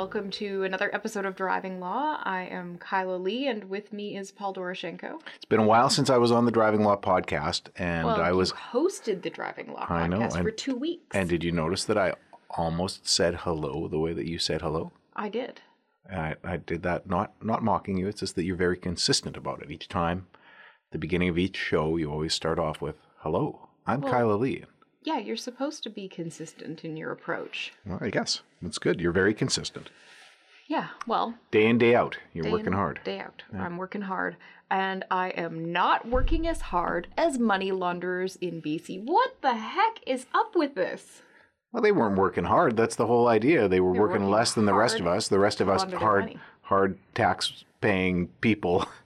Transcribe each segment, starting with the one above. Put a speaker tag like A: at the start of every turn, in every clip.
A: Welcome to another episode of Driving Law. I am Kyla Lee, and with me is Paul Doroshenko.
B: It's been a while since I was on the Driving Law podcast, and
A: well,
B: I was.
A: hosted the Driving Law
B: I know,
A: podcast for two weeks.
B: And did you notice that I almost said hello the way that you said hello?
A: I did.
B: I, I did that not not mocking you. It's just that you're very consistent about it. Each time, the beginning of each show, you always start off with "Hello, I'm
A: Well-
B: Kyla Lee."
A: Yeah, you're supposed to be consistent in your approach.
B: Well, I guess that's good. You're very consistent,
A: Yeah, well,
B: day in day out. You're
A: day
B: working
A: in,
B: hard.
A: Day out. I'm working hard. And I am not working as hard as money launderers in BC. What the heck is up with this?
B: Well, they weren't working hard. That's the whole idea. They were working,
A: working
B: less than the rest of us. The rest of us hard,
A: money.
B: hard tax-paying people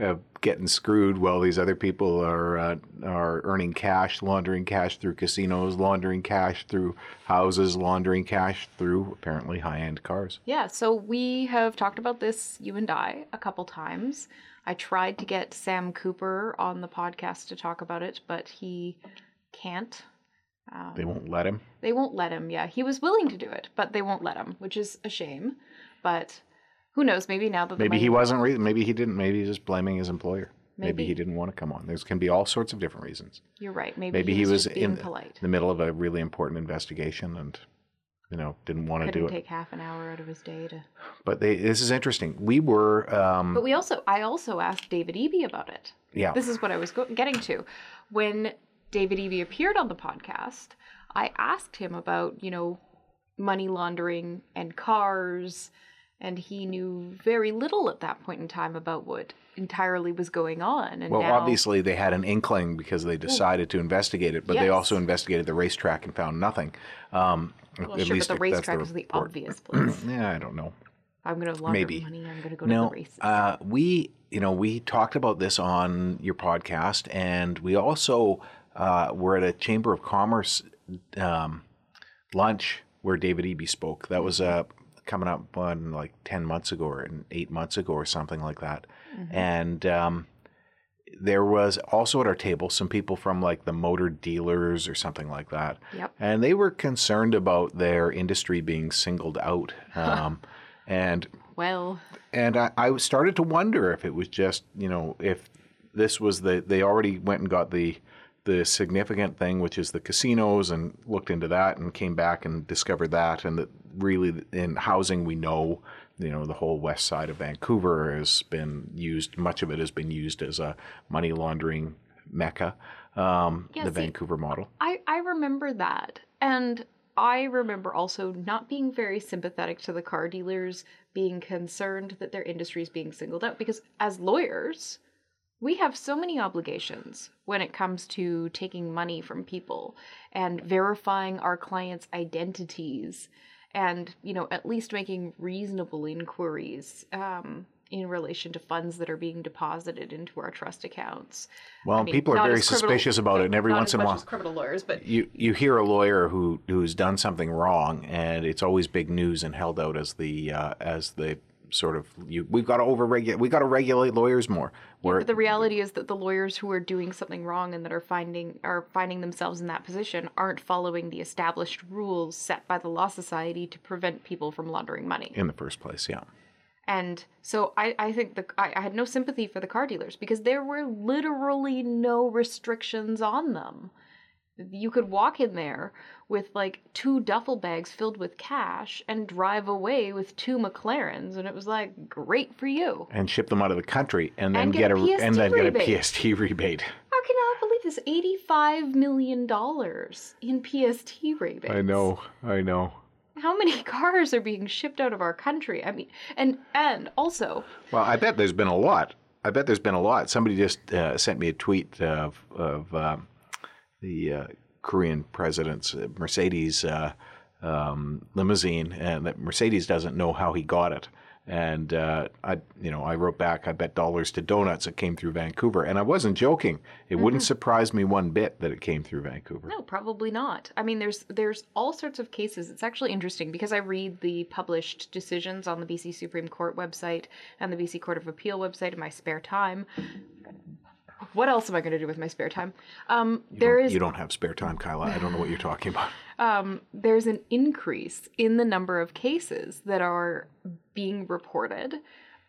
B: uh, getting screwed, while these other people are uh, are earning cash, laundering cash through casinos, laundering cash through houses, laundering cash through apparently high-end cars.
A: Yeah, so we have talked about this, you and I, a couple times. I tried to get Sam Cooper on the podcast to talk about it, but he can't. Um,
B: They won't let him.
A: they won't let him. Yeah, he was willing to do it, but they won't let him, which is a shame. But who knows? Maybe now that
B: Maybe he wasn't. Re- maybe he didn't. Maybe he's just blaming his employer. Maybe.
A: Maybe.
B: he didn't want to come on. There can be all sorts of different reasons.
A: You're right. Maybe,
B: Maybe he was
A: just being
B: in
A: polite.
B: the middle of a really important investigation and you know didn't want to
A: Couldn't
B: do it.
A: take half an hour out of his day to.
B: But they, this is interesting. We were, um,
A: But we also, I also asked David Eby about it.
B: yeah,
A: This is what I was go- getting to. When David Eby appeared on the podcast, I asked him about, you know, money laundering and cars, and he knew very little at that point in time about what entirely was going on. And
B: well,
A: now,
B: obviously they had an inkling because they decided to investigate it, but they also investigated the racetrack and found nothing. Um,
A: well,
B: at
A: sure,
B: least
A: but the racetrack is the obvious place.
B: Yeah, I don't know.
A: I'm going to launder
B: Maybe.
A: money. I'm going to go to
B: No,
A: the races.
B: uh, we, you know, we talked about this on your podcast, and we also uh, were at a Chamber of Commerce um, lunch where David Eby spoke. That was uh, coming up on like ten months ago or eight months ago or something like that,
A: Mm-hmm.
B: and. Um, there was also at our table some people from like the motor dealers or something like that.
A: Yep.
B: And they were concerned about their industry being singled out. Um, and
A: well,
B: and I, I started to wonder if it was just you know if this was the they already went and got the the significant thing which is the casinos and looked into that and came back and discovered that and that really in housing we know you know the whole west side of Vancouver has been used much of it has been used as a money laundering mecca um,
A: Yeah,
B: the
A: see,
B: Vancouver model
A: I, I remember that. And I remember also not being very sympathetic to the car dealers being concerned that their industry is being singled out because as lawyers, we have so many obligations when it comes to taking money from people and verifying our clients' identities and, you know, at least making reasonable inquiries um, in relation to funds that are being deposited into our trust accounts.
B: well
A: I mean,
B: people are very
A: as criminal-
B: suspicious about it and every once in a while
A: criminal lawyers, but
B: you you hear a lawyer who who's done something wrong, and it's always big news and held out as the uh, as the sort of you we've got to over regulate we got to regulate lawyers more. Where
A: But the reality is that the lawyers who are doing something wrong and that are finding are finding themselves in that position aren't following the established rules set by the law society to prevent people from laundering money.
B: in the first place, yeah.
A: And so I, I think the I, I had no sympathy for the car dealers because there were literally no restrictions on them. You could walk in there with like two duffel bags filled with cash and drive away with two McLarens, and it was like great for you.
B: And ship them out of the country, and then
A: And
B: get,
A: get a
B: a and
A: PST
B: then
A: rebate.
B: get a PST rebate.
A: How can I believe this? $85 million in PST rebates.
B: I know, I know.
A: How many cars are being shipped out of our country? I mean, and and also,
B: Well, I bet there's been a lot. I bet there's been a lot. Somebody just uh, sent me a tweet of of um, the uh, Korean president's uh, Mercedes uh, um, limousine, and that Mercedes doesn't know how he got it. And uh, I, you know, I wrote back, I bet dollars to donuts it came through Vancouver, and I wasn't joking. It wouldn't surprise me one bit that it came through Vancouver.
A: No, probably not. I mean, there's there's all sorts of cases. It's actually interesting because I read the published decisions on the BC Supreme Court website and the BC Court of Appeal website in my spare time. What else am I going to do with my spare time? Um,
B: You
A: there
B: don't- You don't have spare time, Kyla. I don't know what you're talking about.
A: um, there's an increase in the number of cases that are being reported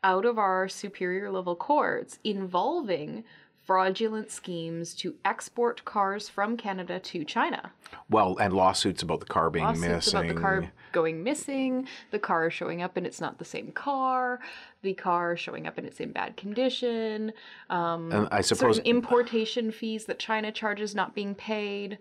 A: out of our superior level courts involving fraudulent schemes to export cars from Canada to China.
B: Well, and lawsuits about the car being
A: Lawsuits
B: missing.
A: about the car going missing, the car showing up and it's not the same car, the car showing up and it's in bad condition, um,
B: And I suppose
A: importation fees that China charges not being paid.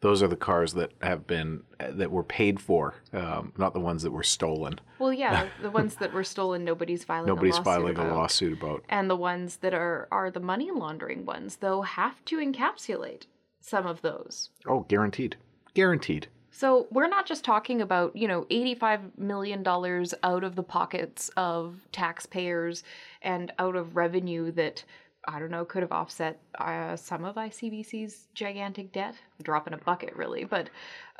B: Those are the cars that have been that were paid for, um, not the ones that were stolen.
A: Well, yeah, the ones that were stolen, nobody's filing.
B: Nobody's
A: a lawsuit
B: filing
A: about.
B: a lawsuit about.
A: And the ones that are are the money laundering ones, though, have to encapsulate some of those.
B: Oh, guaranteed, guaranteed.
A: So we're not just talking about, you know, $85 million out of the pockets of taxpayers and out of revenue that, I don't know, could have offset uh, some of ICBC's gigantic debt. Drop in a bucket, really. But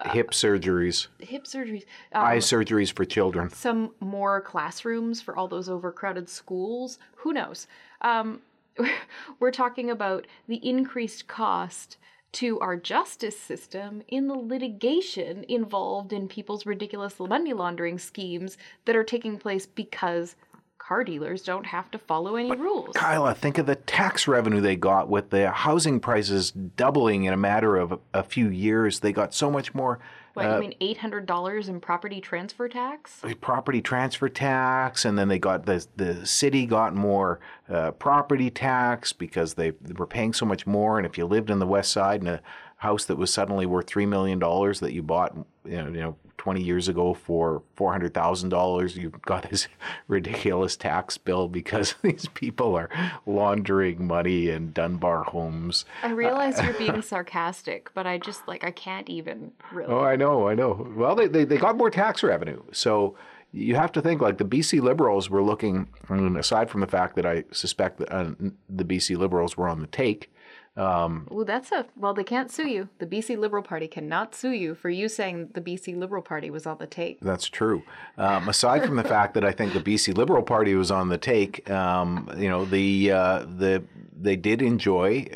B: Hip surgeries,
A: hip surgeries. Um,
B: eye surgeries for children.
A: some more classrooms for all those overcrowded schools. Who knows? Um, we're talking about the increased cost to our justice system in the litigation involved in people's ridiculous money laundering schemes that are taking place because car dealers don't have to follow any rules.
B: Kyla, think of the tax revenue they got with the housing prices doubling in a matter of a few years. They got so much more
A: What,
B: uh,
A: you mean $800 in property transfer tax?
B: property transfer tax, and then they got the the city got more uh, property tax because they, they were paying so much more. And if you lived in the west side in a house that was suddenly worth three million dollars that you bought, you know, you know, twenty years ago for four hundred thousand dollars, you've got this ridiculous tax bill because these people are laundering money in Dunbar homes.
A: I realize you're being sarcastic, but I just like I can't even really.
B: Oh, I know, I know. Well, they, they, they got more tax revenue. So you have to think like the BC Liberals were looking, aside from the fact that I suspect that uh, the BC Liberals were on the take. Um,
A: Well, that's a well. They can't sue you. The BC Liberal Party cannot sue you for you saying the BC Liberal Party was on the take.
B: that's true. Um, aside from the fact that I think the BC Liberal Party was on the take, um, you know, the uh, the they did enjoy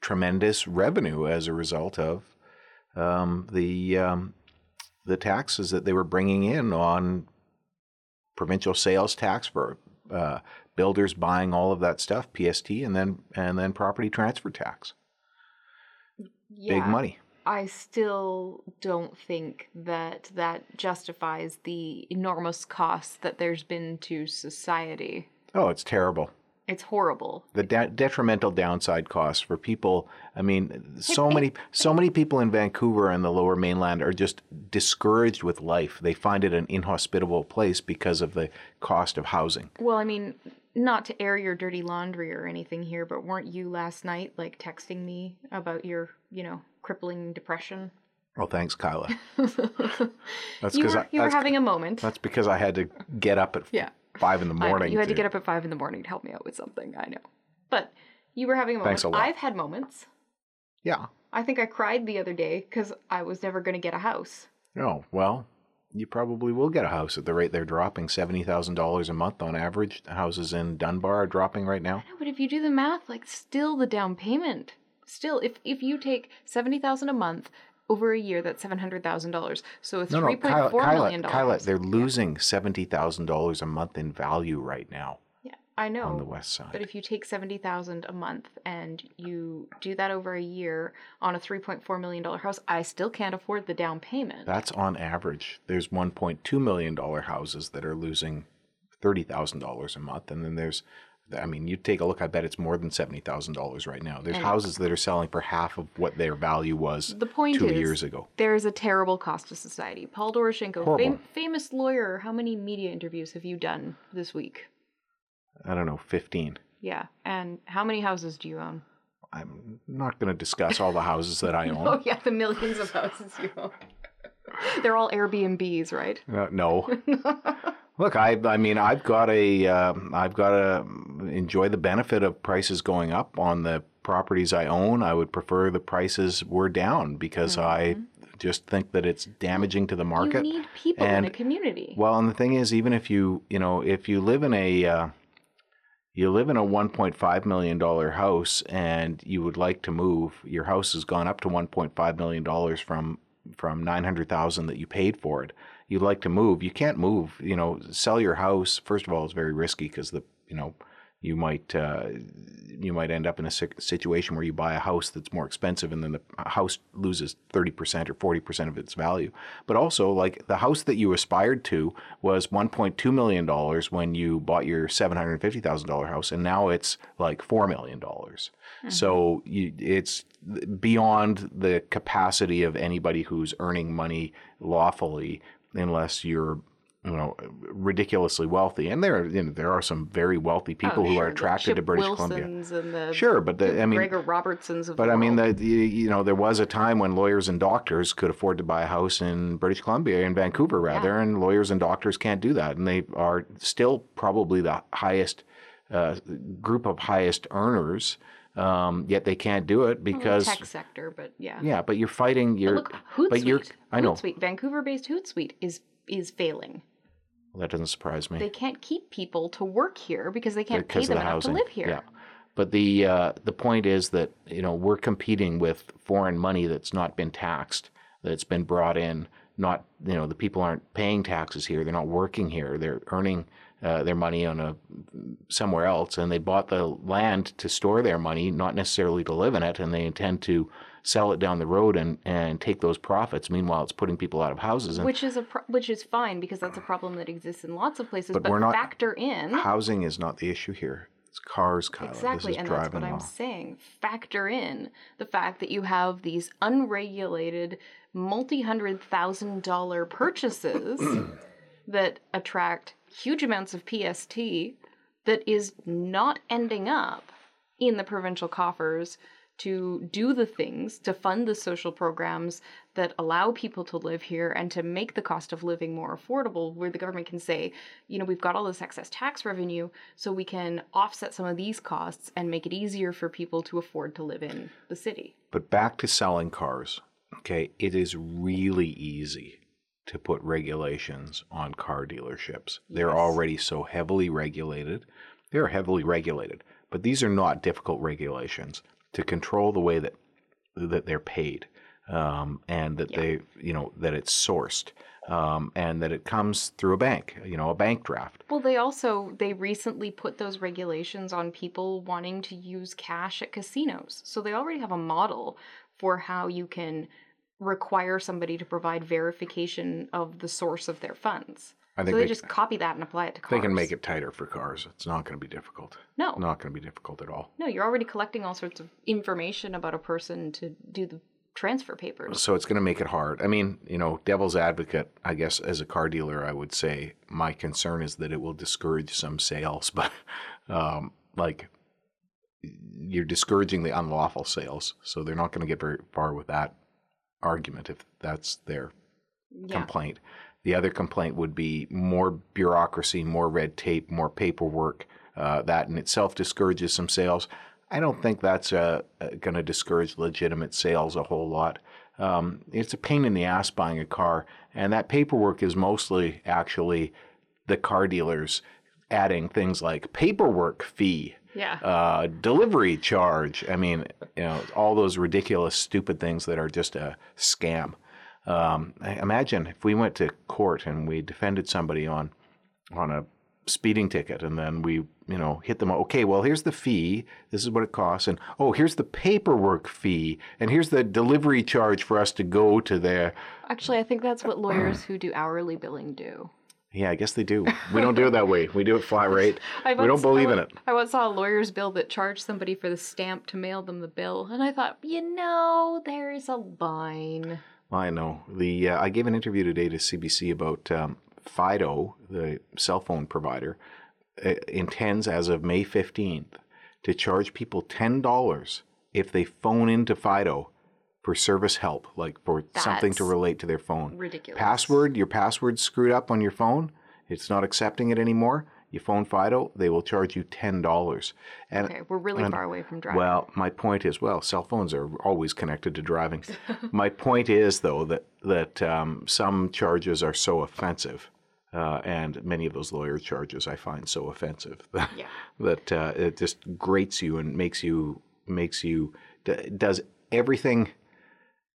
B: tremendous revenue as a result of um, the um, the taxes that they were bringing in on provincial sales tax for uh, builders buying all of that stuff, PST, and then and then property transfer tax. Big money.
A: I still don't think that that justifies the enormous cost that there's been to society.
B: Oh, it's terrible.
A: It's horrible.
B: the de- detrimental downside costs for people. I mean, so many so many people in Vancouver and the Lower Mainland are just discouraged with life. They find it an inhospitable place because of the cost of housing.
A: Well, I mean, not to air your dirty laundry or anything here, but weren't you last night like texting me about your, you know, crippling depression?
B: Oh, thanks, Kyla. That's
A: you
B: because
A: were, you were having a moment.
B: that's because I had to get up at
A: Yeah.
B: five in the
A: I
B: morning.
A: you had to get up at five in the morning to help me out with something. I know, but you were having a moment.
B: Thanks a lot.
A: I've had moments.
B: Yeah.
A: I think I cried the other day because I was never going to get a house.
B: Oh well, you probably will get a house at the rate they're dropping seventy thousand dollars a month on average. Houses in Dunbar are dropping right now.
A: No, but if you do the math, like still the down payment, still if if you take seventy thousand a month over a year, that's seven hundred thousand dollars. So it's
B: No,
A: three
B: no,
A: point
B: Kyla,
A: four
B: Kyla,
A: million
B: Kyla,
A: dollars.
B: they're losing seventy thousand dollars a month in value right now
A: I know.
B: on the west side.
A: But if you take seventy thousand a month and you do that over a year on a three point four million dollar house, I still can't afford the down payment.
B: That's on average. There's one point two million dollar houses that are losing thirty thousand dollars a month, and then there's, I mean, you take a look. I bet it's more than seventy thousand dollars right now. There's
A: And-
B: houses that are selling for half of what their value was
A: the point
B: two
A: is,
B: years ago.
A: There's a terrible cost to society. Paul Doroshenko, fam- famous lawyer. How many media interviews have you done this week?
B: I don't know, fifteen.
A: Yeah, and how many houses do you own?
B: I'm not going to discuss all the houses that I own.
A: Oh yeah, the millions of houses you own. They're all Airbnbs, right?
B: Uh, no. Look, I I mean I've got a um, I've got to enjoy the benefit of prices going up on the properties I own. I would prefer the prices were down because I just think that it's damaging to the market.
A: You need people in
B: And-
A: a community.
B: Well, and the thing is, even if you, you know, if you live in a, uh, you live in a 1.5 million dollar house, and you would like to move, your house has gone up to 1.5 million dollars from from 900,000 that you paid for it. You'd like to move, you can't move. You know, sell your house. First of all, it's very risky because the, you know, you might uh, you might end up in a situation where you buy a house that's more expensive and then the house loses 30% or 40% of its value. But also like the house that you aspired to was 1.2 million dollars when you bought your $750,000 house and now it's like 4 million dollars. So you, it's beyond the capacity of anybody who's earning money lawfully unless you're you know ridiculously wealthy and there you know, there are some very wealthy people
A: Oh,
B: who
A: sure,
B: are
A: the
B: attracted to British
A: Wilsons
B: Columbia.
A: the
B: Sure, but the, I mean
A: Gregor Robertsons of
B: but
A: the
B: I mean, the, you know, there was a time when lawyers and doctors could afford to buy a house in British Columbia, in Vancouver, rather, and lawyers and doctors can't do that, and they are still probably the highest uh, group of highest earners. Um, yet they can't do it
A: Well, the
B: because
A: tech sector, but yeah.
B: yeah, but you're fighting.
A: But
B: You're
A: look, Hootsuite.
B: but you're I know
A: Hootsuite, Vancouver-based Hootsuite is is failing.
B: That doesn't surprise me.
A: They can't keep people to work here because they can't pay them
B: the
A: enough to live here.
B: Yeah. But the uh, the point is that you know we're competing with foreign money that's not been taxed, that's been brought in. Not you know the people aren't paying taxes here. They're not working here. They're earning uh, their money on a somewhere else, and they bought the land to store their money, not necessarily to live in it, and they intend to sell it down the road and and take those profits. Meanwhile, it's putting people out of houses. And
A: Which is a pro- which is fine because that's a problem that exists in lots of places.
B: But
A: But,
B: we're not-
A: factor in
B: housing is not the issue here. It's cars, Kyla.
A: exactly, and that's what I'm saying. Factor in the fact that you have these unregulated, multi-hundred thousand dollar purchases that attract huge amounts of PST that is not ending up in the provincial coffers to do the things to fund the social programs that allow people to live here and to make the cost of living more affordable where the government can say you know we've got all this excess tax revenue so we can offset some of these costs and make it easier for people to afford to live in the city
B: But back to selling cars. Okay, it is really easy to put regulations on car dealerships. They're already so heavily regulated. They're heavily regulated, but these are not difficult regulations to control the way that that they're paid, um, and that they, you know, that it's sourced, um, and that it comes through a bank, you know, a bank draft.
A: well they also they recently put those regulations on people wanting to use cash at casinos. So they already have a model for how you can require somebody to provide verification of the source of their funds
B: I
A: so they,
B: they,
A: just copy that and apply it to cars
B: they can make it tighter for cars. It's not going to be difficult.
A: no
B: Not going to be difficult at all.
A: no you're already collecting all sorts of information about a person to do the transfer papers
B: So it's going to make it hard. I mean, you know, devil's advocate, I guess, as a car dealer, I would say my concern is that it will discourage some sales, but um, like you're discouraging the unlawful sales. So they're not going to get very far with that argument if that's their
A: yeah
B: complaint. The other complaint would be more bureaucracy, more red tape, more paperwork. Uh, that in itself discourages some sales. I don't think that's uh, uh, going to discourage legitimate sales a whole lot. Um, it's a pain in the ass buying a car, and that paperwork is mostly actually the car dealers adding things like paperwork fee
A: yeah
B: uh, delivery charge. I mean, you know, all those ridiculous, stupid things that are just a scam. Um, imagine if we went to court and we defended somebody on on a speeding ticket, and then we, you know, hit them. Okay, well, here's the fee. This is what it costs, and oh, here's the paperwork fee, and here's the delivery charge for us to go to there.
A: actually i think that's what lawyers who do hourly billing do
B: Yeah, I guess they do. We don't do it that way. We do it flat rate.
A: I
B: We don't
A: I
B: believe in it.
A: I once saw a lawyer's bill that charged somebody for the stamp to mail them the bill, and I thought, you know, there is a line.
B: I know. The uh, I gave an interview today to CBC about um, Fido, the cell phone provider, uh, intends as of May fifteenth to charge people ten dollars if they phone into Fido for service help, like for something to relate to their phone.
A: ridiculous.
B: Password, your password's screwed up on your phone, it's not accepting it anymore. You phone Fido, they will charge you ten dollars. And
A: Okay, we're really
B: and-
A: far away from driving.
B: well, my point is, well, cell phones are always connected to driving. my point is, though, that that um, some charges are so offensive, uh, and many of those lawyer charges I find so offensive that,
A: Yeah.
B: that uh, it just grates you and makes you makes you d- does everything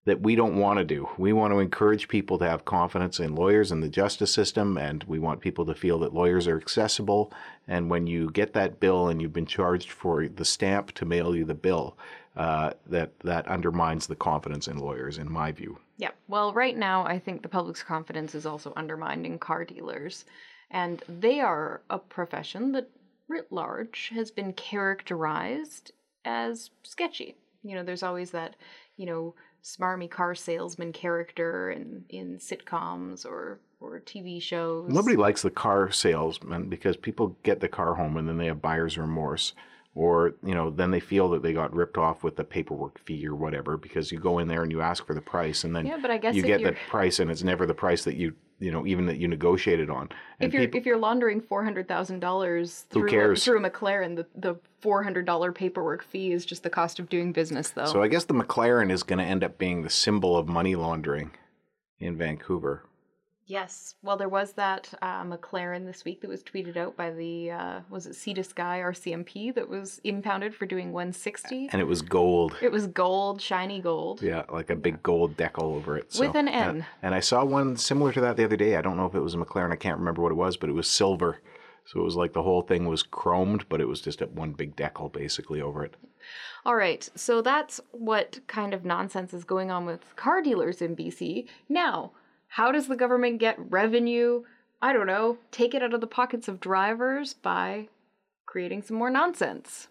B: that we don't want to do. We want to encourage people to have confidence in lawyers and the justice system, and we want people to feel that lawyers are accessible. And when you get that bill and you've been charged for the stamp to mail you the bill, uh, that that undermines the confidence in lawyers, in my view.
A: Yeah. Well, right now, I think the public's confidence is also undermined in car dealers. And they are a profession that, writ large, has been characterized as sketchy. You know, there's always that, you know, smarmy car salesman character in, in sitcoms or, or TV shows.
B: Nobody likes the car salesman because people get the car home and then they have buyer's remorse. Or, you know, then they feel that they got ripped off with the paperwork fee or whatever because you go in there and you ask for the price and then
A: Yeah, but I guess
B: you get the price and it's never the price that you, you know, even that you negotiated on. And
A: if you're
B: people,
A: if you're laundering four hundred thousand dollars through? A, through a McLaren, the the four hundred dollar paperwork fee is just the cost of doing business, though.
B: so I guess the McLaren is going to end up being the symbol of money laundering in Vancouver.
A: Yes. Well, there was that uh, McLaren this week that was tweeted out by the uh, was it Sea to Sky RCMP that was impounded for doing 160.
B: And it was gold.
A: It was gold, shiny gold.
B: Yeah, like a big gold decal over it.
A: With an
B: and-
A: N.
B: And, I saw one similar to that the other day. I don't know if it was a McLaren. I can't remember what it was, but it was silver. So it was like the whole thing was chromed, but it was just at one big decal basically over it.
A: All right. So that's what kind of nonsense is going on with car dealers in BC. Now, how does the government get revenue? I don't know. Take it out of the pockets of drivers by creating some more nonsense.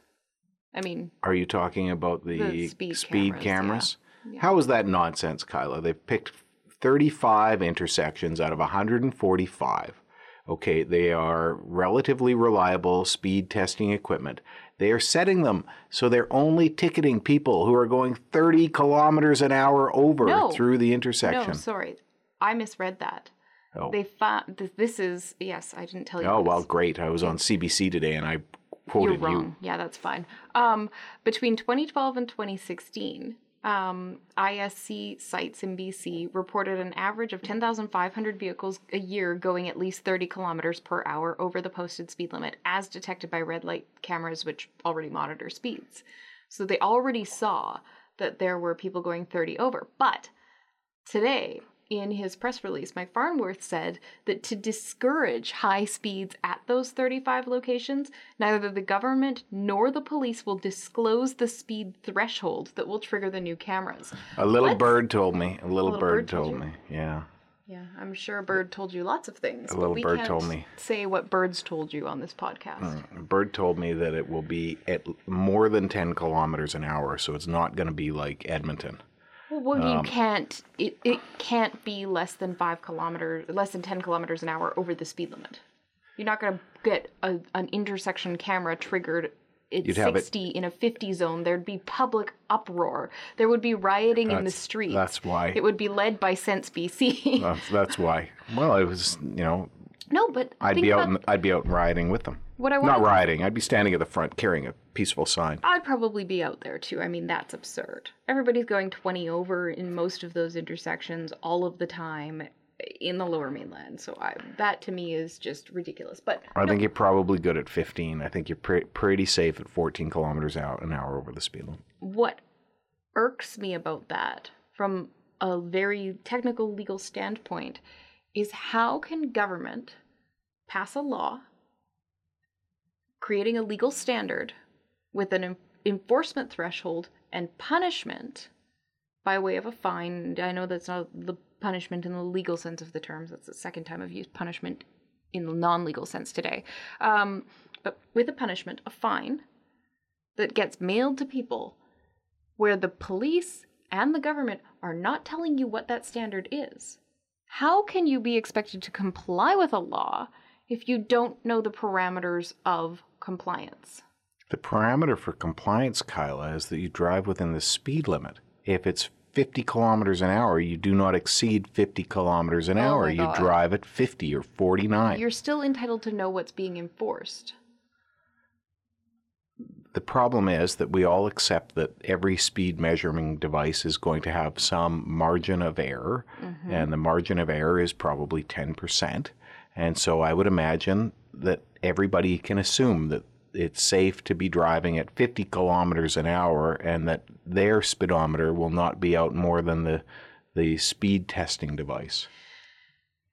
A: I mean,
B: Are you talking about the,
A: The speed
B: speed
A: cameras,
B: cameras?
A: yeah.
B: How is that nonsense, Kyla? They've picked 35 intersections out of 145. Okay, they are relatively reliable speed testing equipment. They are setting them so they're only ticketing people who are going 30 kilometers an hour over
A: No.
B: through the intersection.
A: no, sorry. I misread that.
B: oh.
A: They found th- this is yes. I didn't tell you.
B: oh,
A: this.
B: well, great. I was on CBC today and I quoted You're
A: wrong. Yeah, that's fine. Um, between 2012 and 2016, um, ISC sites in BC reported an average of 10,500 vehicles a year going at least 30 kilometers per hour over the posted speed limit, as detected by red light cameras, which already monitor speeds. So they already saw that there were people going 30 over. But today, in his press release, Mike Farnworth said that to discourage high speeds at those 35 locations, neither the government nor the police will disclose the speed threshold that will trigger the new cameras.
B: A little
A: What?
B: bird told me. A little,
A: little
B: bird,
A: bird told
B: me. Yeah.
A: Yeah, I'm sure a bird told you lots of things.
B: A
A: but
B: little
A: we
B: bird
A: can't
B: told me.
A: Say what birds told you on this podcast.
B: Mm, a bird told me that it will be at more than 10 kilometers an hour, so it's not going to be like Edmonton.
A: Well,
B: Um,
A: you can't. It, it can't be less than five kilometers, less than ten kilometers an hour over the speed limit. You're not gonna get a, an intersection camera triggered at
B: You'd have it-
A: sixty in a fifty zone. There'd be public uproar. There would be rioting in the streets.
B: that's why.
A: It would be led by Sense BC.
B: That's, that's why. Well, it was, you know,
A: no, but
B: I'd be out. In, I'd be out rioting with them.
A: what I
B: Not rioting. I'd be standing at the front carrying a peaceful sign.
A: I'd probably be out there too. I mean, that's absurd. Everybody's going 20 over in most of those intersections all of the time in the lower mainland. So I, that to me is just ridiculous. But
B: I
A: no,
B: think you're probably good at 15. I think you're pre- pretty safe at 14 kilometers out an hour over the speed limit.
A: what irks me about that from a very technical legal standpoint is how can government pass a law creating a legal standard with an en- enforcement threshold and punishment by way of a fine. I know that's not the punishment in the legal sense of the terms. That's the second time I've used punishment in the non-legal sense today. Um, but with a punishment, a fine that gets mailed to people where the police and the government are not telling you what that standard is. How can you be expected to comply with a law if you don't know the parameters of compliance?
B: The parameter for compliance, Kyla, is that you drive within the speed limit. If it's 50 kilometers an hour. You do not exceed 50 kilometers an
A: Oh
B: hour. You drive at 50 or 49.
A: You're still entitled to know what's being enforced.
B: The problem is that we all accept that every speed measuring device is going to have some margin of error,
A: Mm-hmm.
B: and the margin of error is probably 10%. And so I would imagine that everybody can assume that it's safe to be driving at 50 kilometers an hour and that their speedometer will not be out more than the, the speed testing device.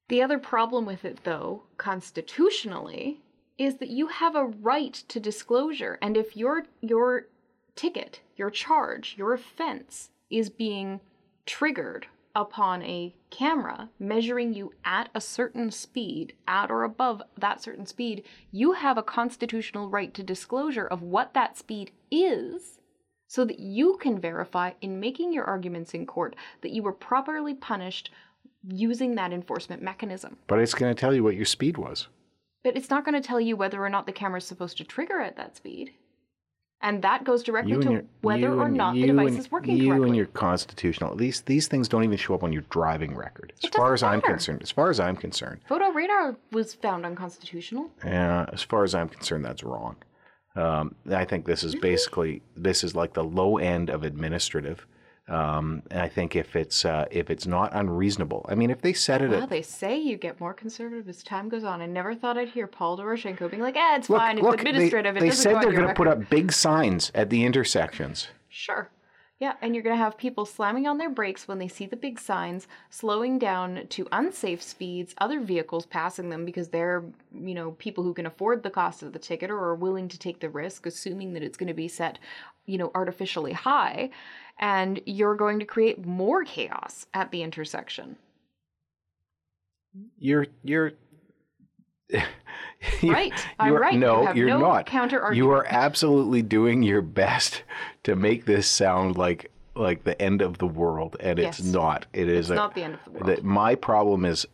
A: The other problem with it, though, constitutionally, is that you have a right to disclosure. And if your your ticket, your charge, your offense is being triggered upon a camera measuring you at a certain speed, at or above that certain speed, you have a constitutional right to disclosure of what that speed is so that you can verify in making your arguments in court that you were properly punished using that enforcement mechanism.
B: But it's going to tell you what your speed was.
A: But it's not going to tell you whether or not the camera is supposed to trigger at that speed. And that goes directly to
B: your-
A: whether or
B: and-
A: not the device
B: and-
A: is working
B: you
A: correctly.
B: and your constitutional these these things don't even show up on your driving record. As far as
A: doesn't
B: I'm concerned, as far as I'm concerned,
A: Photo radar was found unconstitutional.
B: uh, as far as I'm concerned, that's wrong. Um, I think this is basically this is like the low end of administrative. Um, and I think if it's uh, if it's not unreasonable, I mean, if they set it at
A: they say you get more conservative as time goes on. I never thought I'd hear Paul Doroshenko being like, "Eh, it's
B: look,
A: fine. It's
B: look, they,
A: administrative. it
B: they said they're going to put up big signs at the intersections.
A: Sure. Yeah, and you're going to have people slamming on their brakes when they see the big signs, slowing down to unsafe speeds, other vehicles passing them because they're, you know, people who can afford the cost of the ticket or are willing to take the risk, assuming that it's going to be set, you know, artificially high. And you're going to create more chaos at the intersection.
B: You're you're.
A: Right. I'm right. You
B: No,
A: have
B: you're
A: no
B: not.
A: counter-argument.
B: You are absolutely doing your best to make this sound like like the end of the world, and it's not. It is
A: It's
B: a-
A: not the end of the world.
B: that my problem is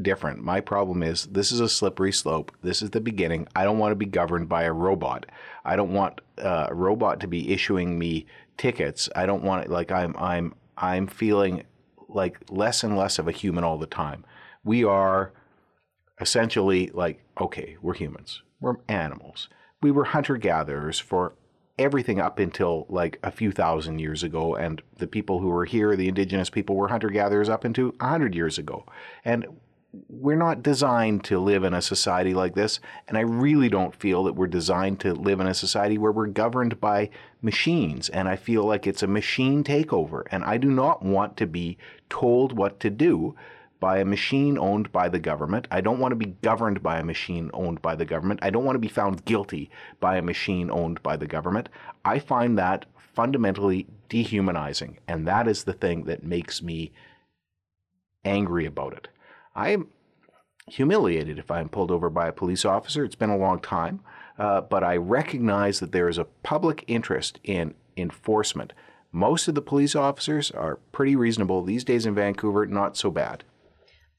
B: different. My problem is this is a slippery slope. This is the beginning. I don't want to be governed by a robot. I don't want uh, a robot to be issuing me tickets. I don't want it like I'm I'm I'm feeling like less and less of a human all the time. We are essentially like okay, we're humans. We're animals. We were hunter gatherers for everything up until like a few thousand years ago and the people who were here the indigenous people were hunter gatherers up into a 100 years ago and we're not designed to live in a society like this and i really don't feel that we're designed to live in a society where we're governed by machines and i feel like it's a machine takeover and i do not want to be told what to do by a machine owned by the government. I don't want to be governed by a machine owned by the government. I don't want to be found guilty by a machine owned by the government. I find that fundamentally dehumanizing, and that is the thing that makes me angry about it. I am humiliated if I'm pulled over by a police officer. It's been a long time, uh, but I recognize that there is a public interest in enforcement. Most of the police officers are pretty reasonable these days in Vancouver, not so bad.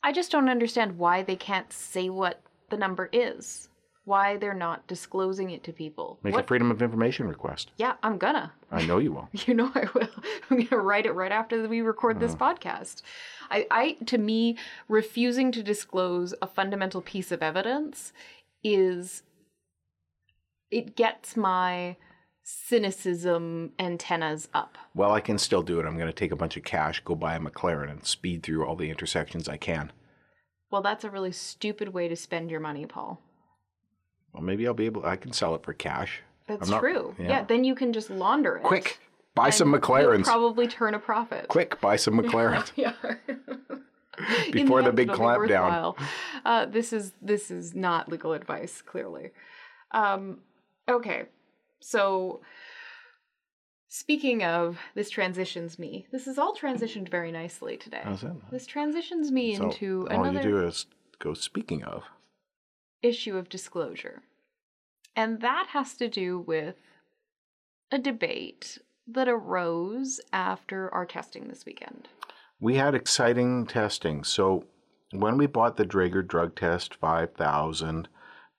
A: I just don't understand why they can't say what the number is. Why they're not disclosing it to people.
B: Make
A: what?
B: a Freedom of Information request.
A: yeah, I'm gonna.
B: I know you will.
A: You know I will. I'm gonna write it right after we record this uh-huh. podcast. I, I to me, refusing to disclose a fundamental piece of evidence is it gets my cynicism antennas up.
B: Well, I can still do it. I'm going to take a bunch of cash, go buy a McLaren, and speed through all the intersections I can.
A: Well, that's a really stupid way to spend your money, Paul.
B: Well, maybe I'll be able. I can sell it for cash.
A: That's
B: not-
A: true.
B: yeah.
A: Yeah. then you can just launder it.
B: Quick, buy some McLarens.
A: Probably turn a profit.
B: Quick, buy some McLarens.
A: yeah.
B: Before the
A: end,
B: big clampdown.
A: Uh, this is this is not legal advice, clearly. Um, okay, so speaking of this transitions me. This is all transitioned very nicely today.
B: How's that?
A: This transitions me
B: So,
A: into
B: all
A: another
B: you do is go. Speaking of,
A: issue of disclosure. And that has to do with a debate that arose after our testing this weekend.
B: we had exciting testing. So when we bought the Draeger drug test 5000,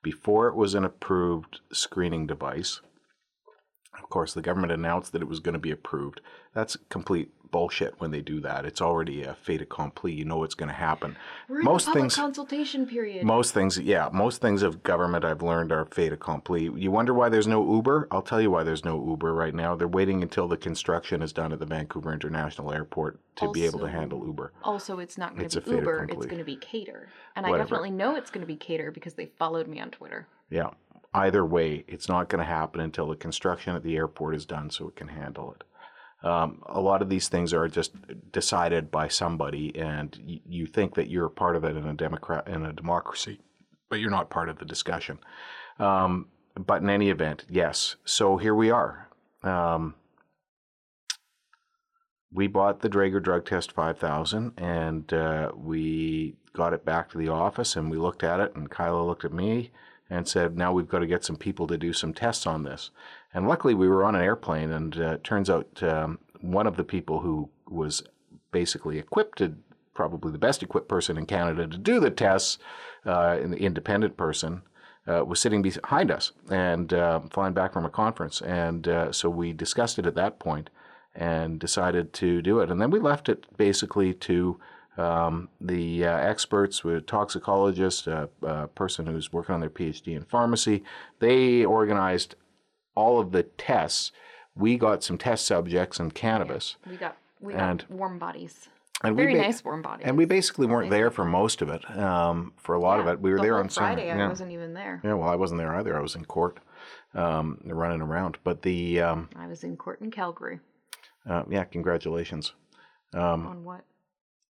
B: before it was an approved screening device, of course, the government announced that it was going to be approved. That's complete bullshit when they do that. It's already a fait accompli. You know what's going to happen.
A: We're in
B: most things,
A: consultation period.
B: most things, yeah, most things of government I've learned are fait accompli. You wonder why there's no Uber? I'll tell you why there's no Uber right now. They're waiting until the construction is done at the Vancouver International Airport to be able to handle Uber.
A: also, it's not going to be Uber. It's going to be Kater, and I definitely know it's going to be Kater because they followed me on Twitter.
B: Yeah. Either way, it's not going to happen until the construction at the airport is done so it can handle it. Um, a lot of these things are just decided by somebody, and y- you think that you're part of it in a democrat in a democracy, but you're not part of the discussion. Um, but in any event, yes. So here we are. Um, we bought the Draeger drug test 5000 and uh, we got it back to the office and we looked at it and Kyla looked at me and said, now we've got to get some people to do some tests on this. And luckily we were on an airplane and uh, it turns out um, one of the people who was basically equipped to probably the best equipped person in Canada to do the tests, uh, an independent person, uh, was sitting behind us and uh, flying back from a conference. And uh, so we discussed it at that point and decided to do it. And then we left it basically to um, the uh, experts, with toxicologists, a, a person who's working on their PhD in pharmacy. They organized all of the tests. We got some test subjects and cannabis.
A: We got we
B: And-
A: got warm bodies,
B: And
A: very
B: we ba-
A: nice warm bodies.
B: And we basically weren't there for most of it. Um, for a lot of it, we were
A: the
B: there on some-
A: Friday.
B: yeah.
A: I wasn't even there.
B: Yeah, well, I wasn't there either. I was in court, um, running around. But the um,
A: I was in court in Calgary.
B: uh, yeah, congratulations. Um,
A: On what?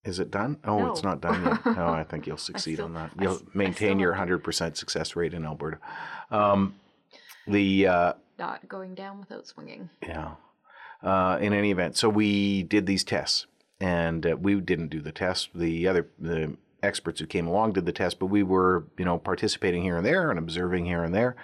B: Is it done? Oh, it's not done yet. No, I think you'll succeed
A: still-
B: on that. You'll
A: I
B: maintain
A: still
B: your 100% success rate in Alberta. Um, the uh,
A: Not going down without swinging.
B: Yeah. Uh, in any event, so we did these tests, and uh, we didn't do the test. The other the experts who came along did the test, but we were you know participating here and there and observing here and there.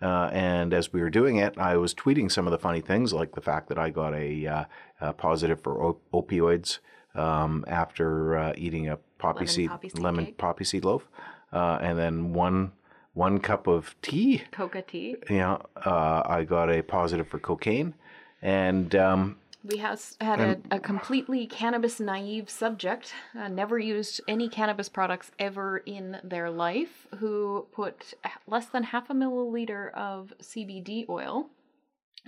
B: Uh, and as we were doing it, I was tweeting some of the funny things, like the fact that I got a, uh, a positive for op- opioids um, after uh, eating a poppy
A: Lemon
B: seed
A: poppy seed
B: lemon
A: cake.
B: poppy seed loaf, uh, and then one one cup of tea
A: Coca tea.
B: yeah, uh, I got a positive for cocaine, and um,
A: We has had a, a completely cannabis naive subject, uh, never used any cannabis products ever in their life, who put less than half a milliliter of CBD oil,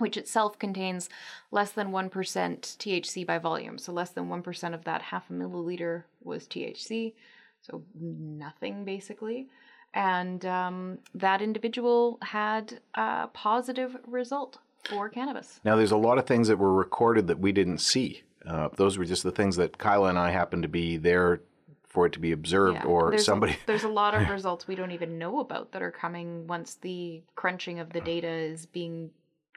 A: which itself contains less than 1% THC by volume. So, less than 1% of that half a milliliter was THC. So, nothing basically. And um, that individual had a positive result for cannabis.
B: now there's a lot of things that were recorded that we didn't see. Uh, those were just the things that Kyla and I happened to be there for it to be observed,
A: Yeah,
B: or
A: there's
B: somebody.
A: A, there's a lot of results we don't even know about that are coming once the crunching of the data is being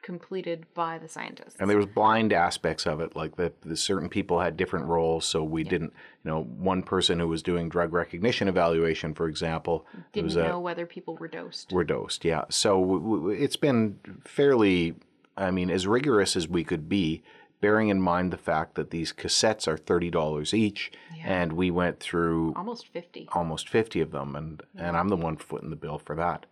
A: completed by the scientists.
B: and there was blind aspects of it, like that the certain people had different roles, so we didn't. You know, one person who was doing drug recognition evaluation, for example,
A: didn't
B: was a,
A: know whether people were dosed.
B: were dosed. Yeah. So w- w- it's been fairly, I mean, as rigorous as we could be, bearing in mind the fact that these cassettes are thirty dollars each, and we went through
A: Almost 50.
B: almost fifty of them, and and I'm the one footing the bill for that.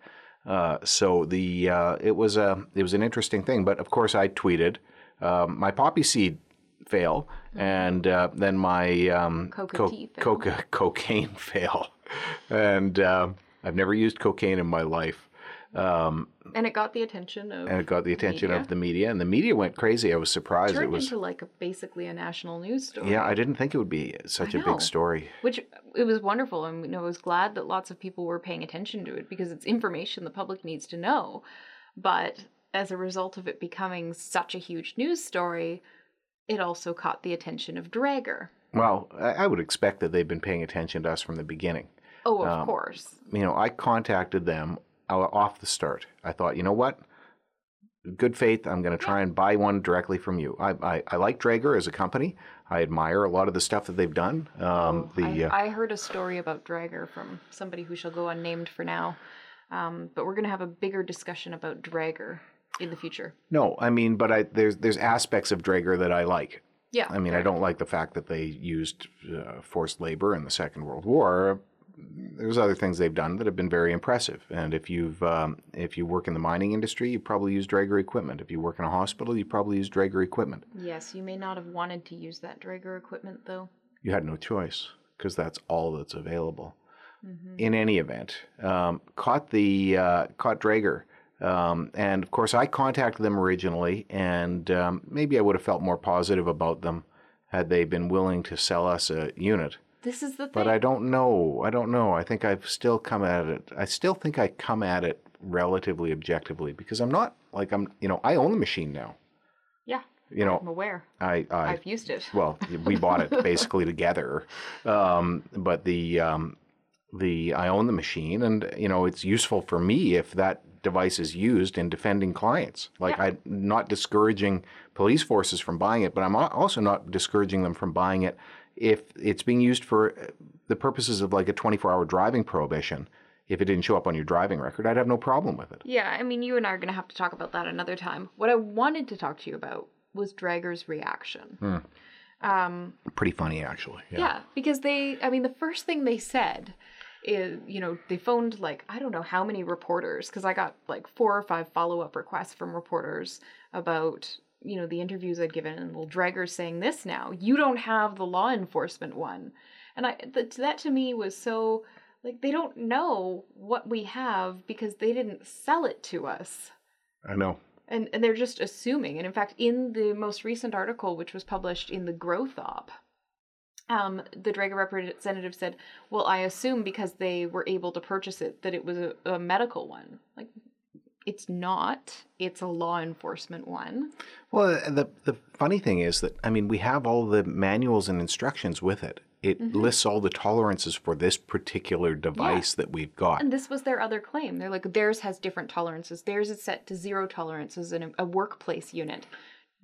B: Uh, so the uh, it was a it was an interesting thing, but of course I tweeted um, my poppy seed fail, and uh, then my um,
A: Coca tea
B: coca cocaine fail, and um I've never used cocaine in my life. Um,
A: And it got the attention of.
B: and it got the attention
A: media.
B: of the media, and the media went crazy. I was surprised.
A: turned
B: it was
A: into like a, basically a national news story.
B: yeah, I didn't think it would be such
A: I
B: a
A: know.
B: big story.
A: Which it was wonderful, and you know, I was glad that lots of people were paying attention to it because it's information the public needs to know. But as a result of it becoming such a huge news story, it also caught the attention of Draeger.
B: Well, I, would expect that they've been paying attention to us from the beginning.
A: Oh, of
B: Um,
A: course.
B: you know, I contacted them off the start. I thought, you know what? Good faith, I'm going to try and buy one directly from you. I, I, I like Draeger as a company. I admire a lot of the stuff that they've done. Um, the
A: I,
B: uh,
A: I heard a story about Draeger from somebody who shall go unnamed for now. Um, but we're going to have a bigger discussion about Draeger in the future.
B: no, I mean, but I there's there's aspects of Draeger that I like.
A: Yeah.
B: I mean, I don't like the fact that they used uh, forced labor in the Second World War. There's other things they've done that have been very impressive. And if you've um, if you work in the mining industry, you probably use Draeger equipment. If you work in a hospital, you probably use Draeger equipment.
A: Yes, you may not have wanted to use that Draeger equipment though.
B: You had no choice because that's all that's available. In any event, um, caught the uh, caught Draeger. Um, and of course, I contacted them originally, and um, maybe I would have felt more positive about them had they been willing to sell us a unit.
A: This is the thing.
B: But I don't know. I don't know. I think I've still come at it. I still think I come at it relatively objectively because I'm not like I'm. You know, I own the machine now.
A: yeah,
B: You know, I'm
A: aware.
B: I. I
A: I've used it.
B: well, we bought it basically together. Um, but the um, the I own the machine, and you know, it's useful for me if that device is used in defending clients. Like
A: Yeah.
B: I'm not discouraging police forces from buying it, but I'm also not discouraging them from buying it if it's being used for uh, the purposes of like a 24-hour driving prohibition. If it didn't show up on your driving record, I'd have no problem with it.
A: Yeah, I mean, you and I are going to have to talk about that another time. What I wanted to talk to you about was Draeger's reaction. Um,
B: Pretty funny, actually.
A: yeah. because they, I mean, the first thing they said is, you know, they phoned like, I don't know how many reporters, because I got like four or five follow up requests from reporters about, you know, the interviews I'd given, and well, Draeger's saying this now. You don't have the law enforcement one. And I, that, that to me was so, like, they don't know what we have because they didn't sell it to us
B: I know.
A: and and they're just assuming and in fact in the most recent article which was published in the growth op um, the Draeger representative said, "Well, I assume because they were able to purchase it that it was a, a medical one. Like, it's not. It's a law enforcement one.
B: Well, the the funny thing is that I mean we have all the manuals and instructions with it. It
A: Mm-hmm.
B: lists all the tolerances for this particular device that we've got.
A: And this was their other claim. They're like, theirs has different tolerances. Theirs is set to zero tolerances in a, a workplace unit.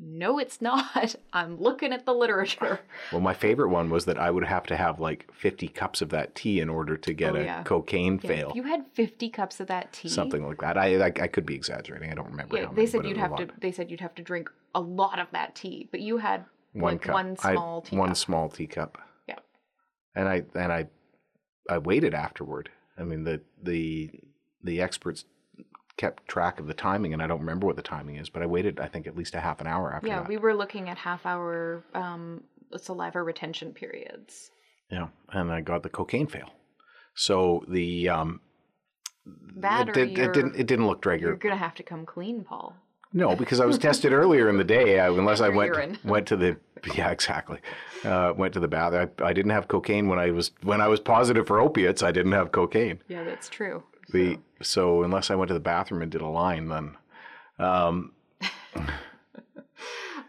A: No, it's not. I'm looking at the literature.
B: Well, my favorite one was that I would have to have like 50 cups of that tea in order to get
A: Oh,
B: a cocaine
A: Yeah,
B: fail,
A: If you had 50 cups of that tea,
B: something like that. I, I I could be exaggerating. I don't remember.
A: Yeah, they said you'd have to. They said you'd have to drink a lot of that tea, but you had
B: one
A: like
B: cup.
A: one
B: I-
A: small tea.
B: one small teacup.
A: Yeah.
B: And I and I I waited afterward. I mean the the the experts kept track of the timing and I don't remember what the timing is, but I waited I think at least a half an hour after
A: Yeah,
B: that.
A: we were looking at half hour um, saliva retention periods.
B: Yeah, and I got the cocaine fail. So the um,
A: That
B: it, did, it didn't it didn't look
A: you're gonna have to come clean, Paul.
B: No, because I was tested earlier in the day. I, unless I went
A: urine.
B: went to the yeah exactly uh, went to the bath. I, I didn't have cocaine when I was when I was positive for opiates. I didn't have cocaine.
A: Yeah, that's true.
B: The
A: So-
B: so unless I went to the bathroom and did a line, then um,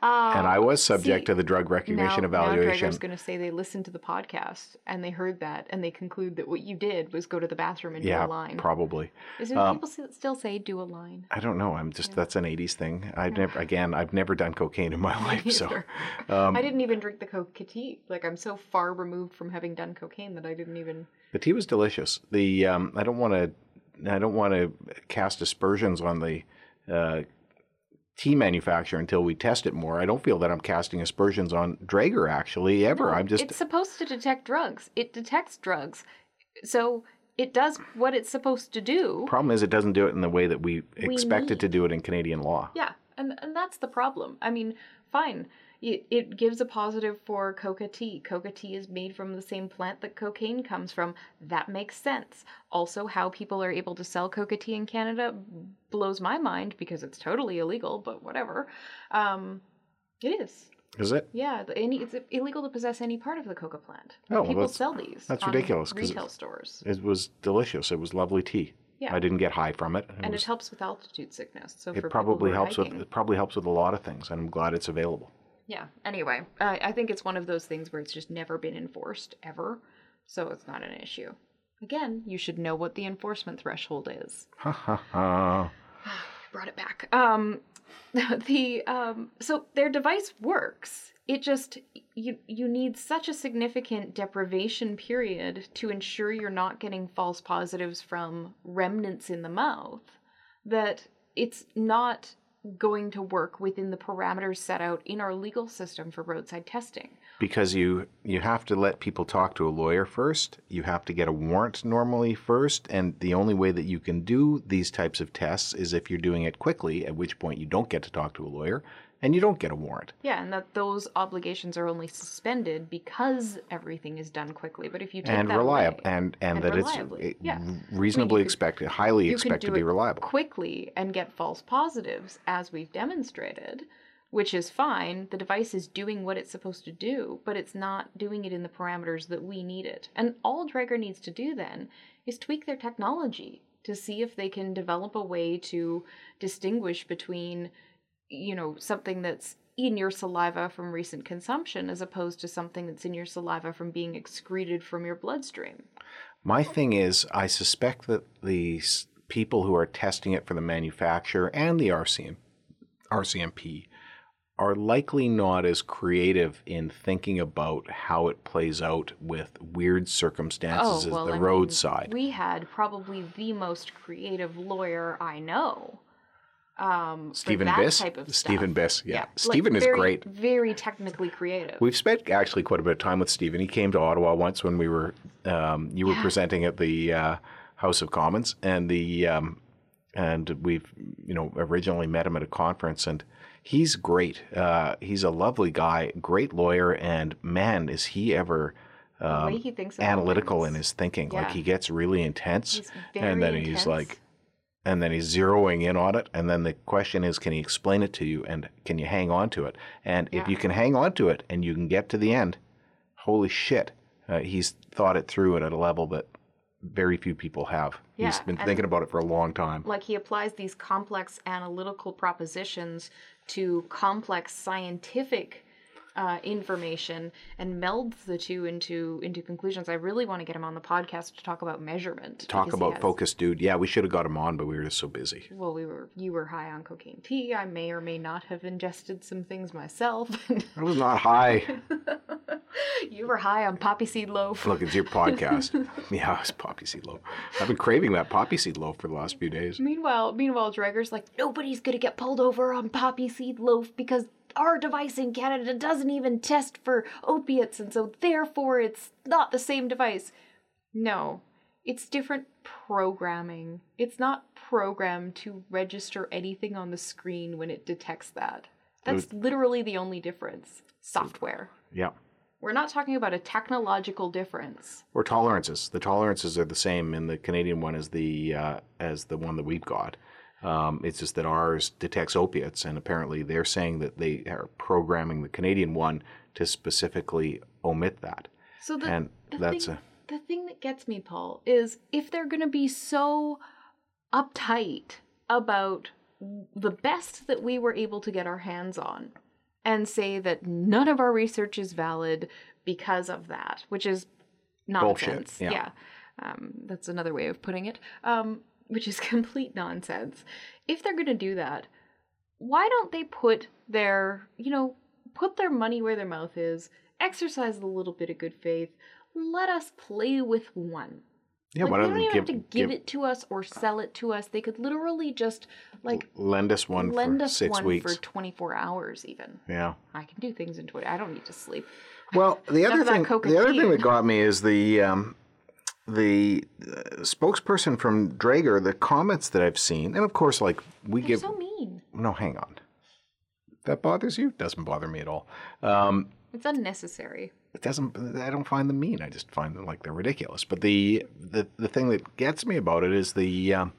B: and I was subject
A: see,
B: to the drug recognition
A: now,
B: evaluation.
A: Now Drager's going to say they listened to the podcast and they heard that and they conclude that what you did was go to the bathroom and
B: yeah,
A: do a line.
B: probably.
A: Is there
B: um,
A: people still say do a line?
B: I don't know. I'm just that's an '80s thing. I never again. I've never done cocaine in my life, so um,
A: I didn't even drink the coke tea. Like I'm so far removed from having done cocaine that I didn't even.
B: the tea was delicious. The um, I don't want to. I don't want to cast aspersions on the uh, tea manufacturer until we test it more. I don't feel that I'm casting aspersions on Draeger actually ever. I'm just
A: It's supposed to detect drugs. It detects drugs, so it does what it's supposed to do.
B: The problem is it doesn't do it in the way that we,
A: We
B: expect it to do it in Canadian law.
A: Yeah, and and that's the problem. I mean, fine. It, it gives a positive for coca tea. Coca tea is made from the same plant that cocaine comes from. That makes sense. Also, how people are able to sell coca tea in Canada blows my mind because it's totally illegal, but whatever. Um, it is.
B: Is it?
A: Yeah, any, it's illegal to possess any part of the coca plant.
B: Oh, well,
A: people
B: that's-
A: sell these.
B: that's ridiculous,
A: Retail
B: it's-
A: stores,
B: It was delicious. It was lovely tea.
A: Yeah.
B: I didn't get high from it. It,
A: and
B: was-
A: it helps with altitude sickness. So
B: it probably helps
A: hiking,
B: with it probably helps with a lot of things, and I'm glad it's available.
A: Yeah. Anyway, I, I think it's one of those things where it's just never been enforced ever, so it's not an issue. Again, you should know what the enforcement threshold is.
B: Ha ha ha.
A: Brought it back. Um, the um, so their device works. It just you you need such a significant deprivation period to ensure you're not getting false positives from remnants in the mouth that it's not going to work within the parameters set out in our legal system for roadside testing.
B: because you you have to let people talk to a lawyer first. You have to get a warrant normally first, and the only way that you can do these types of tests is if you're doing it quickly, at which point you don't get to talk to a lawyer and you don't get a warrant.
A: Yeah, and that those obligations are only suspended because everything is done quickly. But if you take
B: and
A: that
B: reliable
A: away,
B: and, and
A: and
B: that
A: reliably,
B: it's
A: yeah.
B: it
A: I mean,
B: reasonably expected, highly expected to be reliable.
A: quickly and get false positives, as we've demonstrated, which is fine. The device is doing what it's supposed to do, but it's not doing it in the parameters that we need it. And all Draeger needs to do then is tweak their technology to see if they can develop a way to distinguish between, you know, something that's in your saliva from recent consumption as opposed to something that's in your saliva from being excreted from your bloodstream.
B: My thing is, I suspect that the people who are testing it for the manufacturer and the RCM, RCMP are likely not as creative in thinking about how it plays out with weird circumstances oh, as the
A: Oh, I mean,
B: roadside.
A: we had probably the most creative lawyer I know. Um,
B: Stephen
A: that
B: Biss?
A: type of
B: Stephen. Biss, yeah.
A: like,
B: Stephen is
A: very-
B: great.
A: Very technically creative.
B: We've spent actually quite a bit of time with Stephen. He came to Ottawa once when we were um, you were
A: Yeah.
B: presenting at the uh, House of Commons, and the um, and we've you know originally met him at a conference, and he's great. Uh, he's a lovely guy, great lawyer, and man, is he ever um,
A: he
B: analytical in his thinking. Like he gets really intense, and then
A: very
B: he's
A: intense.
B: like, and then he's zeroing in on it and then the question is can he explain it to you and can you hang on to it? And if you can hang on to it and you can get to the end holy shit uh, he's thought it through at a level that very few people have. He's been thinking about it for a long time.
A: Like he applies these complex analytical propositions to complex scientific uh, information and melds the two into into conclusions. I really want to get him on the podcast to talk about measurement.
B: talk about
A: has-
B: focus dude yeah we should have got him on but we were just so busy
A: Well, we were you were high on cocaine tea. I may or may not have ingested some things myself.
B: i was not high
A: you were high on poppy seed loaf.
B: look it's your podcast yeah it's poppy seed loaf i've been craving that poppy seed loaf for the last few days
A: Meanwhile, meanwhile, Draeger's like, nobody's gonna get pulled over on poppy seed loaf because our device in Canada doesn't even test for opiates, and so therefore it's not the same device. No, it's different programming. It's not programmed to register anything on the screen when it detects that. That's literally the only difference. Software.
B: yeah
A: We're not talking about a technological difference.
B: or tolerances. The tolerances are the same in the Canadian one as the uh, as the one that we've got. Um, it's just that ours detects opiates, and apparently they're saying that they are programming the Canadian one to specifically omit that.
A: So the,
B: and
A: the
B: that's
A: thing,
B: a
A: the thing that gets me, Paul, is if they're going to be so uptight about the best that we were able to get our hands on and say that none of our research is valid because of that, which is
B: Bullshit,
A: nonsense.
B: yeah.
A: Um, that's another way of putting it, um, which is complete nonsense. If they're going to do that, why don't they put their, you know, put their money where their mouth is, exercise a little bit of good faith, let us play with one.
B: yeah.
A: like,
B: why
A: they
B: don't
A: don't even
B: give,
A: have to give, it to us or sell it to us. They could literally just like
B: lend us one
A: lend
B: for
A: us
B: six
A: one
B: weeks?
A: for 24 hours even.
B: yeah.
A: I can do things in 20. I don't need to sleep.
B: Well, the other thing, the other thing that got me is the um, the uh, spokesperson from Draeger. The comments that I've seen, and of course, like we
A: They're
B: give
A: so mean.
B: no, hang on. That bothers you? Doesn't bother me at all. Um,
A: It's unnecessary.
B: it doesn't. I don't find them mean. I just find them like they're ridiculous. But the the the thing that gets me about it is the. Um,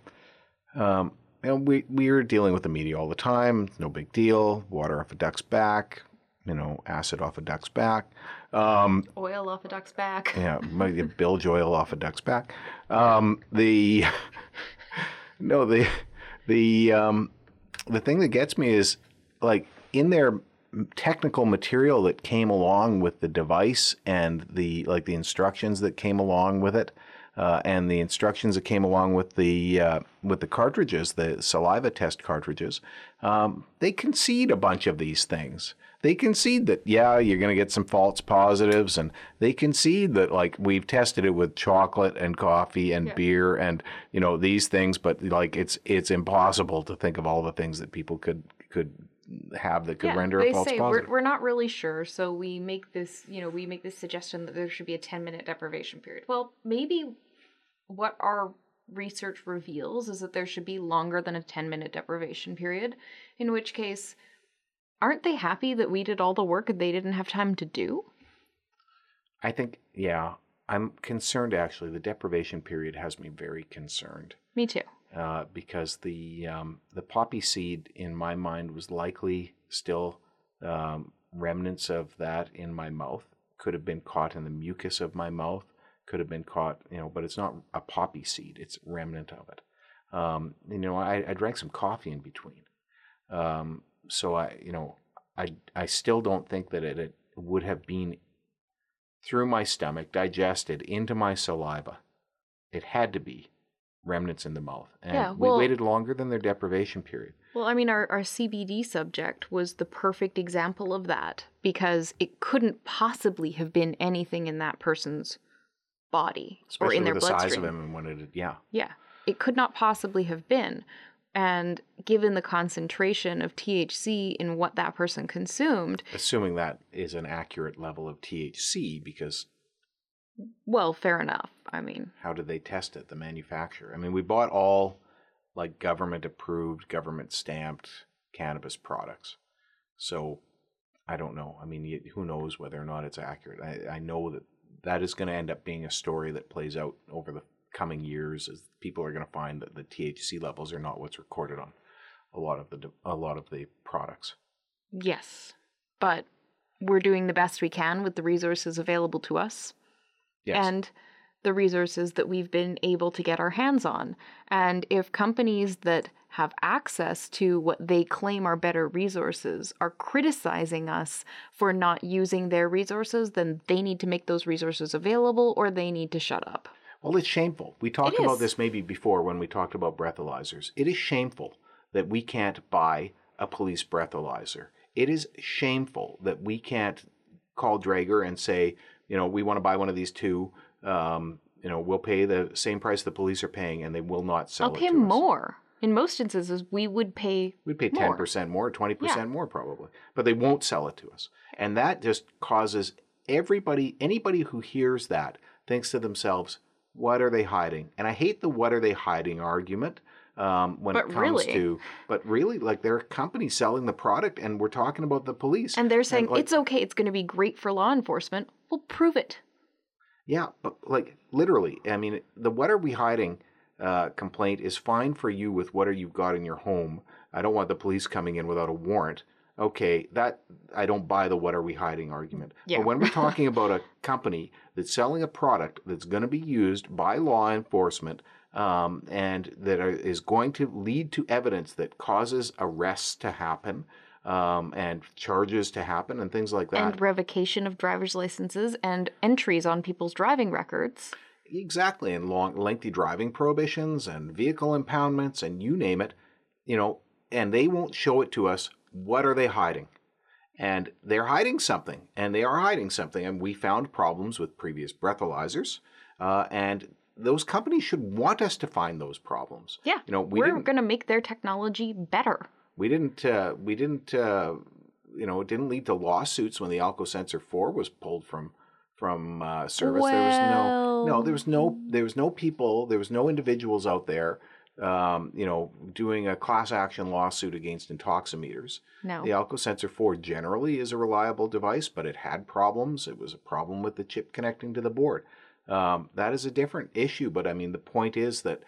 B: um, you know, we we're dealing with the media all the time. No big deal. Water off a duck's back. You know, acid off a duck's back. Um,
A: Oil off a duck's back.
B: yeah, maybe bilge oil off a duck's back. Um, the no, the the um, the thing that gets me is like in their technical material that came along with the device and the like the instructions that came along with it. Uh, and the instructions that came along with the uh, with the cartridges, the saliva test cartridges, um, they concede a bunch of these things. They concede that yeah, you're going to get some false positives, and they concede that like we've tested it with chocolate and coffee and beer and you know these things, but like it's it's impossible to think of all the things that people could could have that could
A: yeah,
B: render a false
A: say
B: positive.
A: we're, we're not really sure, so we make this, you know, we make this suggestion that there should be a 10 minute deprivation period. Well, maybe what our research reveals is that there should be longer than a 10 minute deprivation period, in which case, aren't they happy that we did all the work they didn't have time to do?
B: I think, yeah, I'm concerned actually. The deprivation period has me very concerned.
A: Me too.
B: uh, because the um, the poppy seed in my mind was likely still um, remnants of that in my mouth. Could have been caught in the mucus of my mouth. Could have been caught, you know, but it's not a poppy seed. It's remnant of it. Um, you know, I, I drank some coffee in between, um, so I, you know, I I still don't think that it, it would have been through my stomach, digested into my saliva. It had to be remnants in the mouth. And
A: Yeah,
B: we waited longer than their deprivation period.
A: Well, I mean, our, our CBD subject was the perfect example of that because it couldn't possibly have been anything in that person's body
B: Especially
A: or in their
B: the size
A: bloodstream.
B: of him and when it, yeah.
A: Yeah, it could not possibly have been. And given the concentration of THC in what that person consumed,
B: Assuming that is an accurate level of THC, because
A: well, fair enough. I mean,
B: how did they test it? The manufacturer. I mean, we bought all like government approved, government stamped cannabis products. So I don't know. I mean, who knows whether or not it's accurate? I, I know that that is going to end up being a story that plays out over the coming years as people are going to find that the THC levels are not what's recorded on a lot of the a lot of the products.
A: yes, but we're doing the best we can with the resources available to us.
B: Yes.
A: and the resources that we've been able to get our hands on. And if companies that have access to what they claim are better resources are criticizing us for not using their resources, then they need to make those resources available or they need to shut up.
B: Well, it's shameful. We talked
A: It
B: about
A: is.
B: this maybe before when we talked about breathalyzers. It is shameful that we can't buy a police breathalyzer. It is shameful that we can't call Draeger and say, you know, we want to buy one of these two. Um, you know, we'll pay the same price the police are paying, and they will not sell
A: I'll
B: it
A: pay
B: to us.
A: more. In most instances, we would pay
B: We'd pay
A: more.
B: ten percent more, twenty percent
A: Yeah.
B: more probably, but they won't sell it to us, and that just causes everybody, anybody who hears that, thinks to themselves, "What are they hiding?" And I hate the "What are they hiding?" argument um, when
A: But
B: it comes
A: really-
B: to, but really, like there are companies selling the product, and we're talking about the police,
A: And they're saying
B: like,
A: it's okay, it's going to be great for law enforcement. We'll prove it.
B: Yeah, but like literally, I mean, the "What are we hiding?" Uh, complaint is fine for you with what are you've got in your home. I don't want the police coming in without a warrant. Okay, that I don't buy the "What are we hiding?" argument.
A: Yeah.
B: But when we're talking about a company that's selling a product that's going to be used by law enforcement um, and that are, is going to lead to evidence that causes arrests to happen um, and charges to happen and things like that.
A: And revocation of driver's licenses and entries on people's driving records.
B: Exactly, and long, lengthy driving prohibitions and vehicle impoundments and you name it, you know, and they won't show it to us. What are they hiding? And they're hiding something, and they are hiding something. And we found problems with previous breathalyzers, uh, and those companies should want us to find those problems.
A: Yeah.
B: You know, we
A: are going to make their technology better.
B: we didn't, uh, we didn't, uh, you know, it didn't lead to lawsuits when the Alco Sensor Four was pulled from from uh, service. there was no, no, there was no, there was no people, there was no individuals out there, um, you know, doing a class action lawsuit against intoximeters.
A: No.
B: The Alco Sensor 4 generally is a reliable device, but it had problems. It was a problem with the chip connecting to the board. Um, that is a different issue, but I mean, the point is that,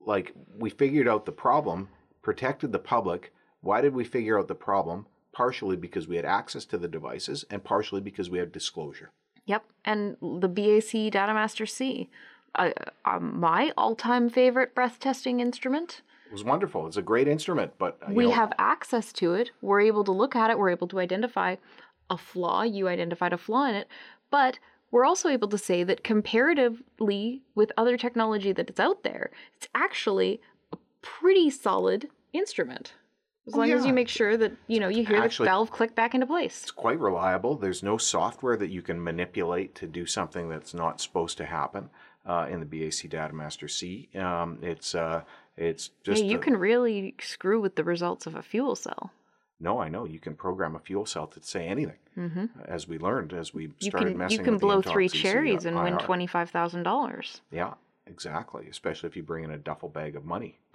B: like, we figured out the problem, protected the public. Why did we figure out the problem? Partially because we had access to the devices, and partially because we had disclosure.
A: Yep. And the BAC Datamaster C. Uh, uh, my all time favorite breath testing instrument.
B: It was wonderful. It's a great instrument, but uh,
A: we
B: know,
A: have access to it. We're able to look at it. We're able to identify a flaw. You identified a flaw in it. But we're also able to say that comparatively with other technology that is out there, it's actually a pretty solid instrument. As
B: Oh,
A: long as you make sure that, you know, you hear
B: Actually-
A: the valve click back into place.
B: It's quite reliable. There's no software that you can manipulate to do something that's not supposed to happen uh, in the BAC Datamaster C. Um, it's uh, it's just
A: yeah, you
B: a-
A: can really screw with the results of a fuel cell.
B: No, I know you can program a fuel cell to say anything.
A: Mm-hmm.
B: As we learned, as we
A: You
B: started
A: can
B: messing
A: you can blow three cherries and win twenty five thousand dollars.
B: Yeah, exactly. Especially if you bring in a duffel bag of money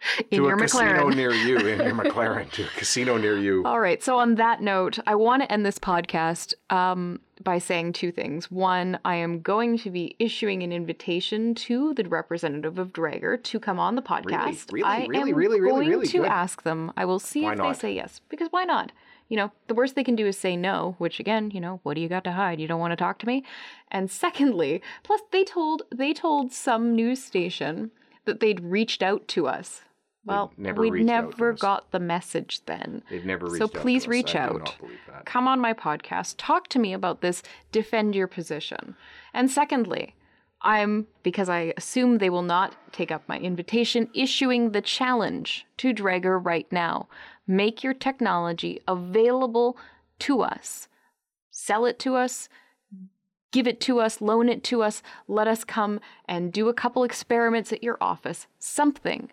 A: In
B: to
A: your
B: a casino
A: McLaren.
B: near you, in your McLaren, to a casino near you.
A: All right. So on that note, I want to end this podcast um, by saying two things. One, I am going to be issuing an invitation to the representative of Draeger to come on the podcast.
B: Really?
A: I
B: Really?
A: am
B: Really? Really?
A: going
B: Really?
A: to
B: Good.
A: ask them. I will see
B: Why
A: if
B: not?
A: they say yes. Because why not? You know, the worst they can do is say no, which again, you know, what do you got to hide? You don't want to talk to me? And secondly, plus they told they told some news station that they'd reached out to us. Well,
B: never
A: we never got the message then.
B: They've never reached
A: So
B: out to
A: please reach out.
B: not believe that.
A: Come on my podcast. Talk to me about this. Defend your position. And secondly, I'm, because I assume they will not take up my invitation, issuing the challenge to Draeger right now. Make your technology available to us. Sell it to us. Give it to us, loan it to us, let us come and do a couple experiments at your office, something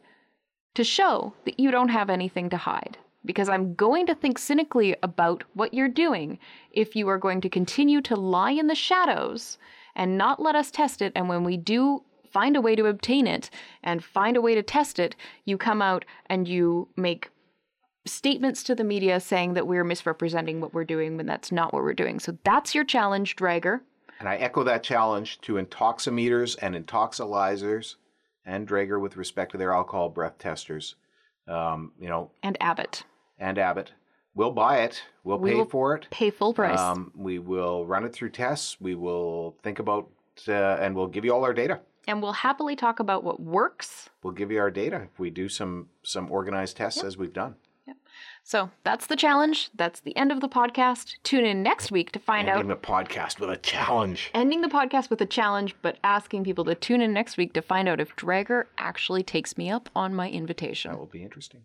A: to show that you don't have anything to hide. Because I'm going to think cynically about what you're doing if you are going to continue to lie in the shadows and not let us test it. And when we do find a way to obtain it and find a way to test it, you come out and you make statements to the media saying that we're misrepresenting what we're doing when that's not what we're doing. So that's your challenge, Draeger.
B: And I echo that challenge to intoximeters and Intoxilyzers and Draeger with respect to their alcohol breath testers. Um, you know,
A: And Abbott.
B: and Abbott. We'll buy it. We'll
A: We
B: pay for it.
A: Pay full price.
B: Um, we will run it through tests. We will think about, uh, and we'll give you all our data.
A: and we'll happily talk about what works
B: We'll give you our data if we do some some organized tests as we've done.
A: So that's the challenge. That's the end of the podcast. Tune in next week to find
B: Ending
A: out.
B: the podcast with a challenge.
A: Ending the podcast with a challenge, but asking people to tune in next week to find out if Draeger actually takes me up on my invitation.
B: That will be interesting.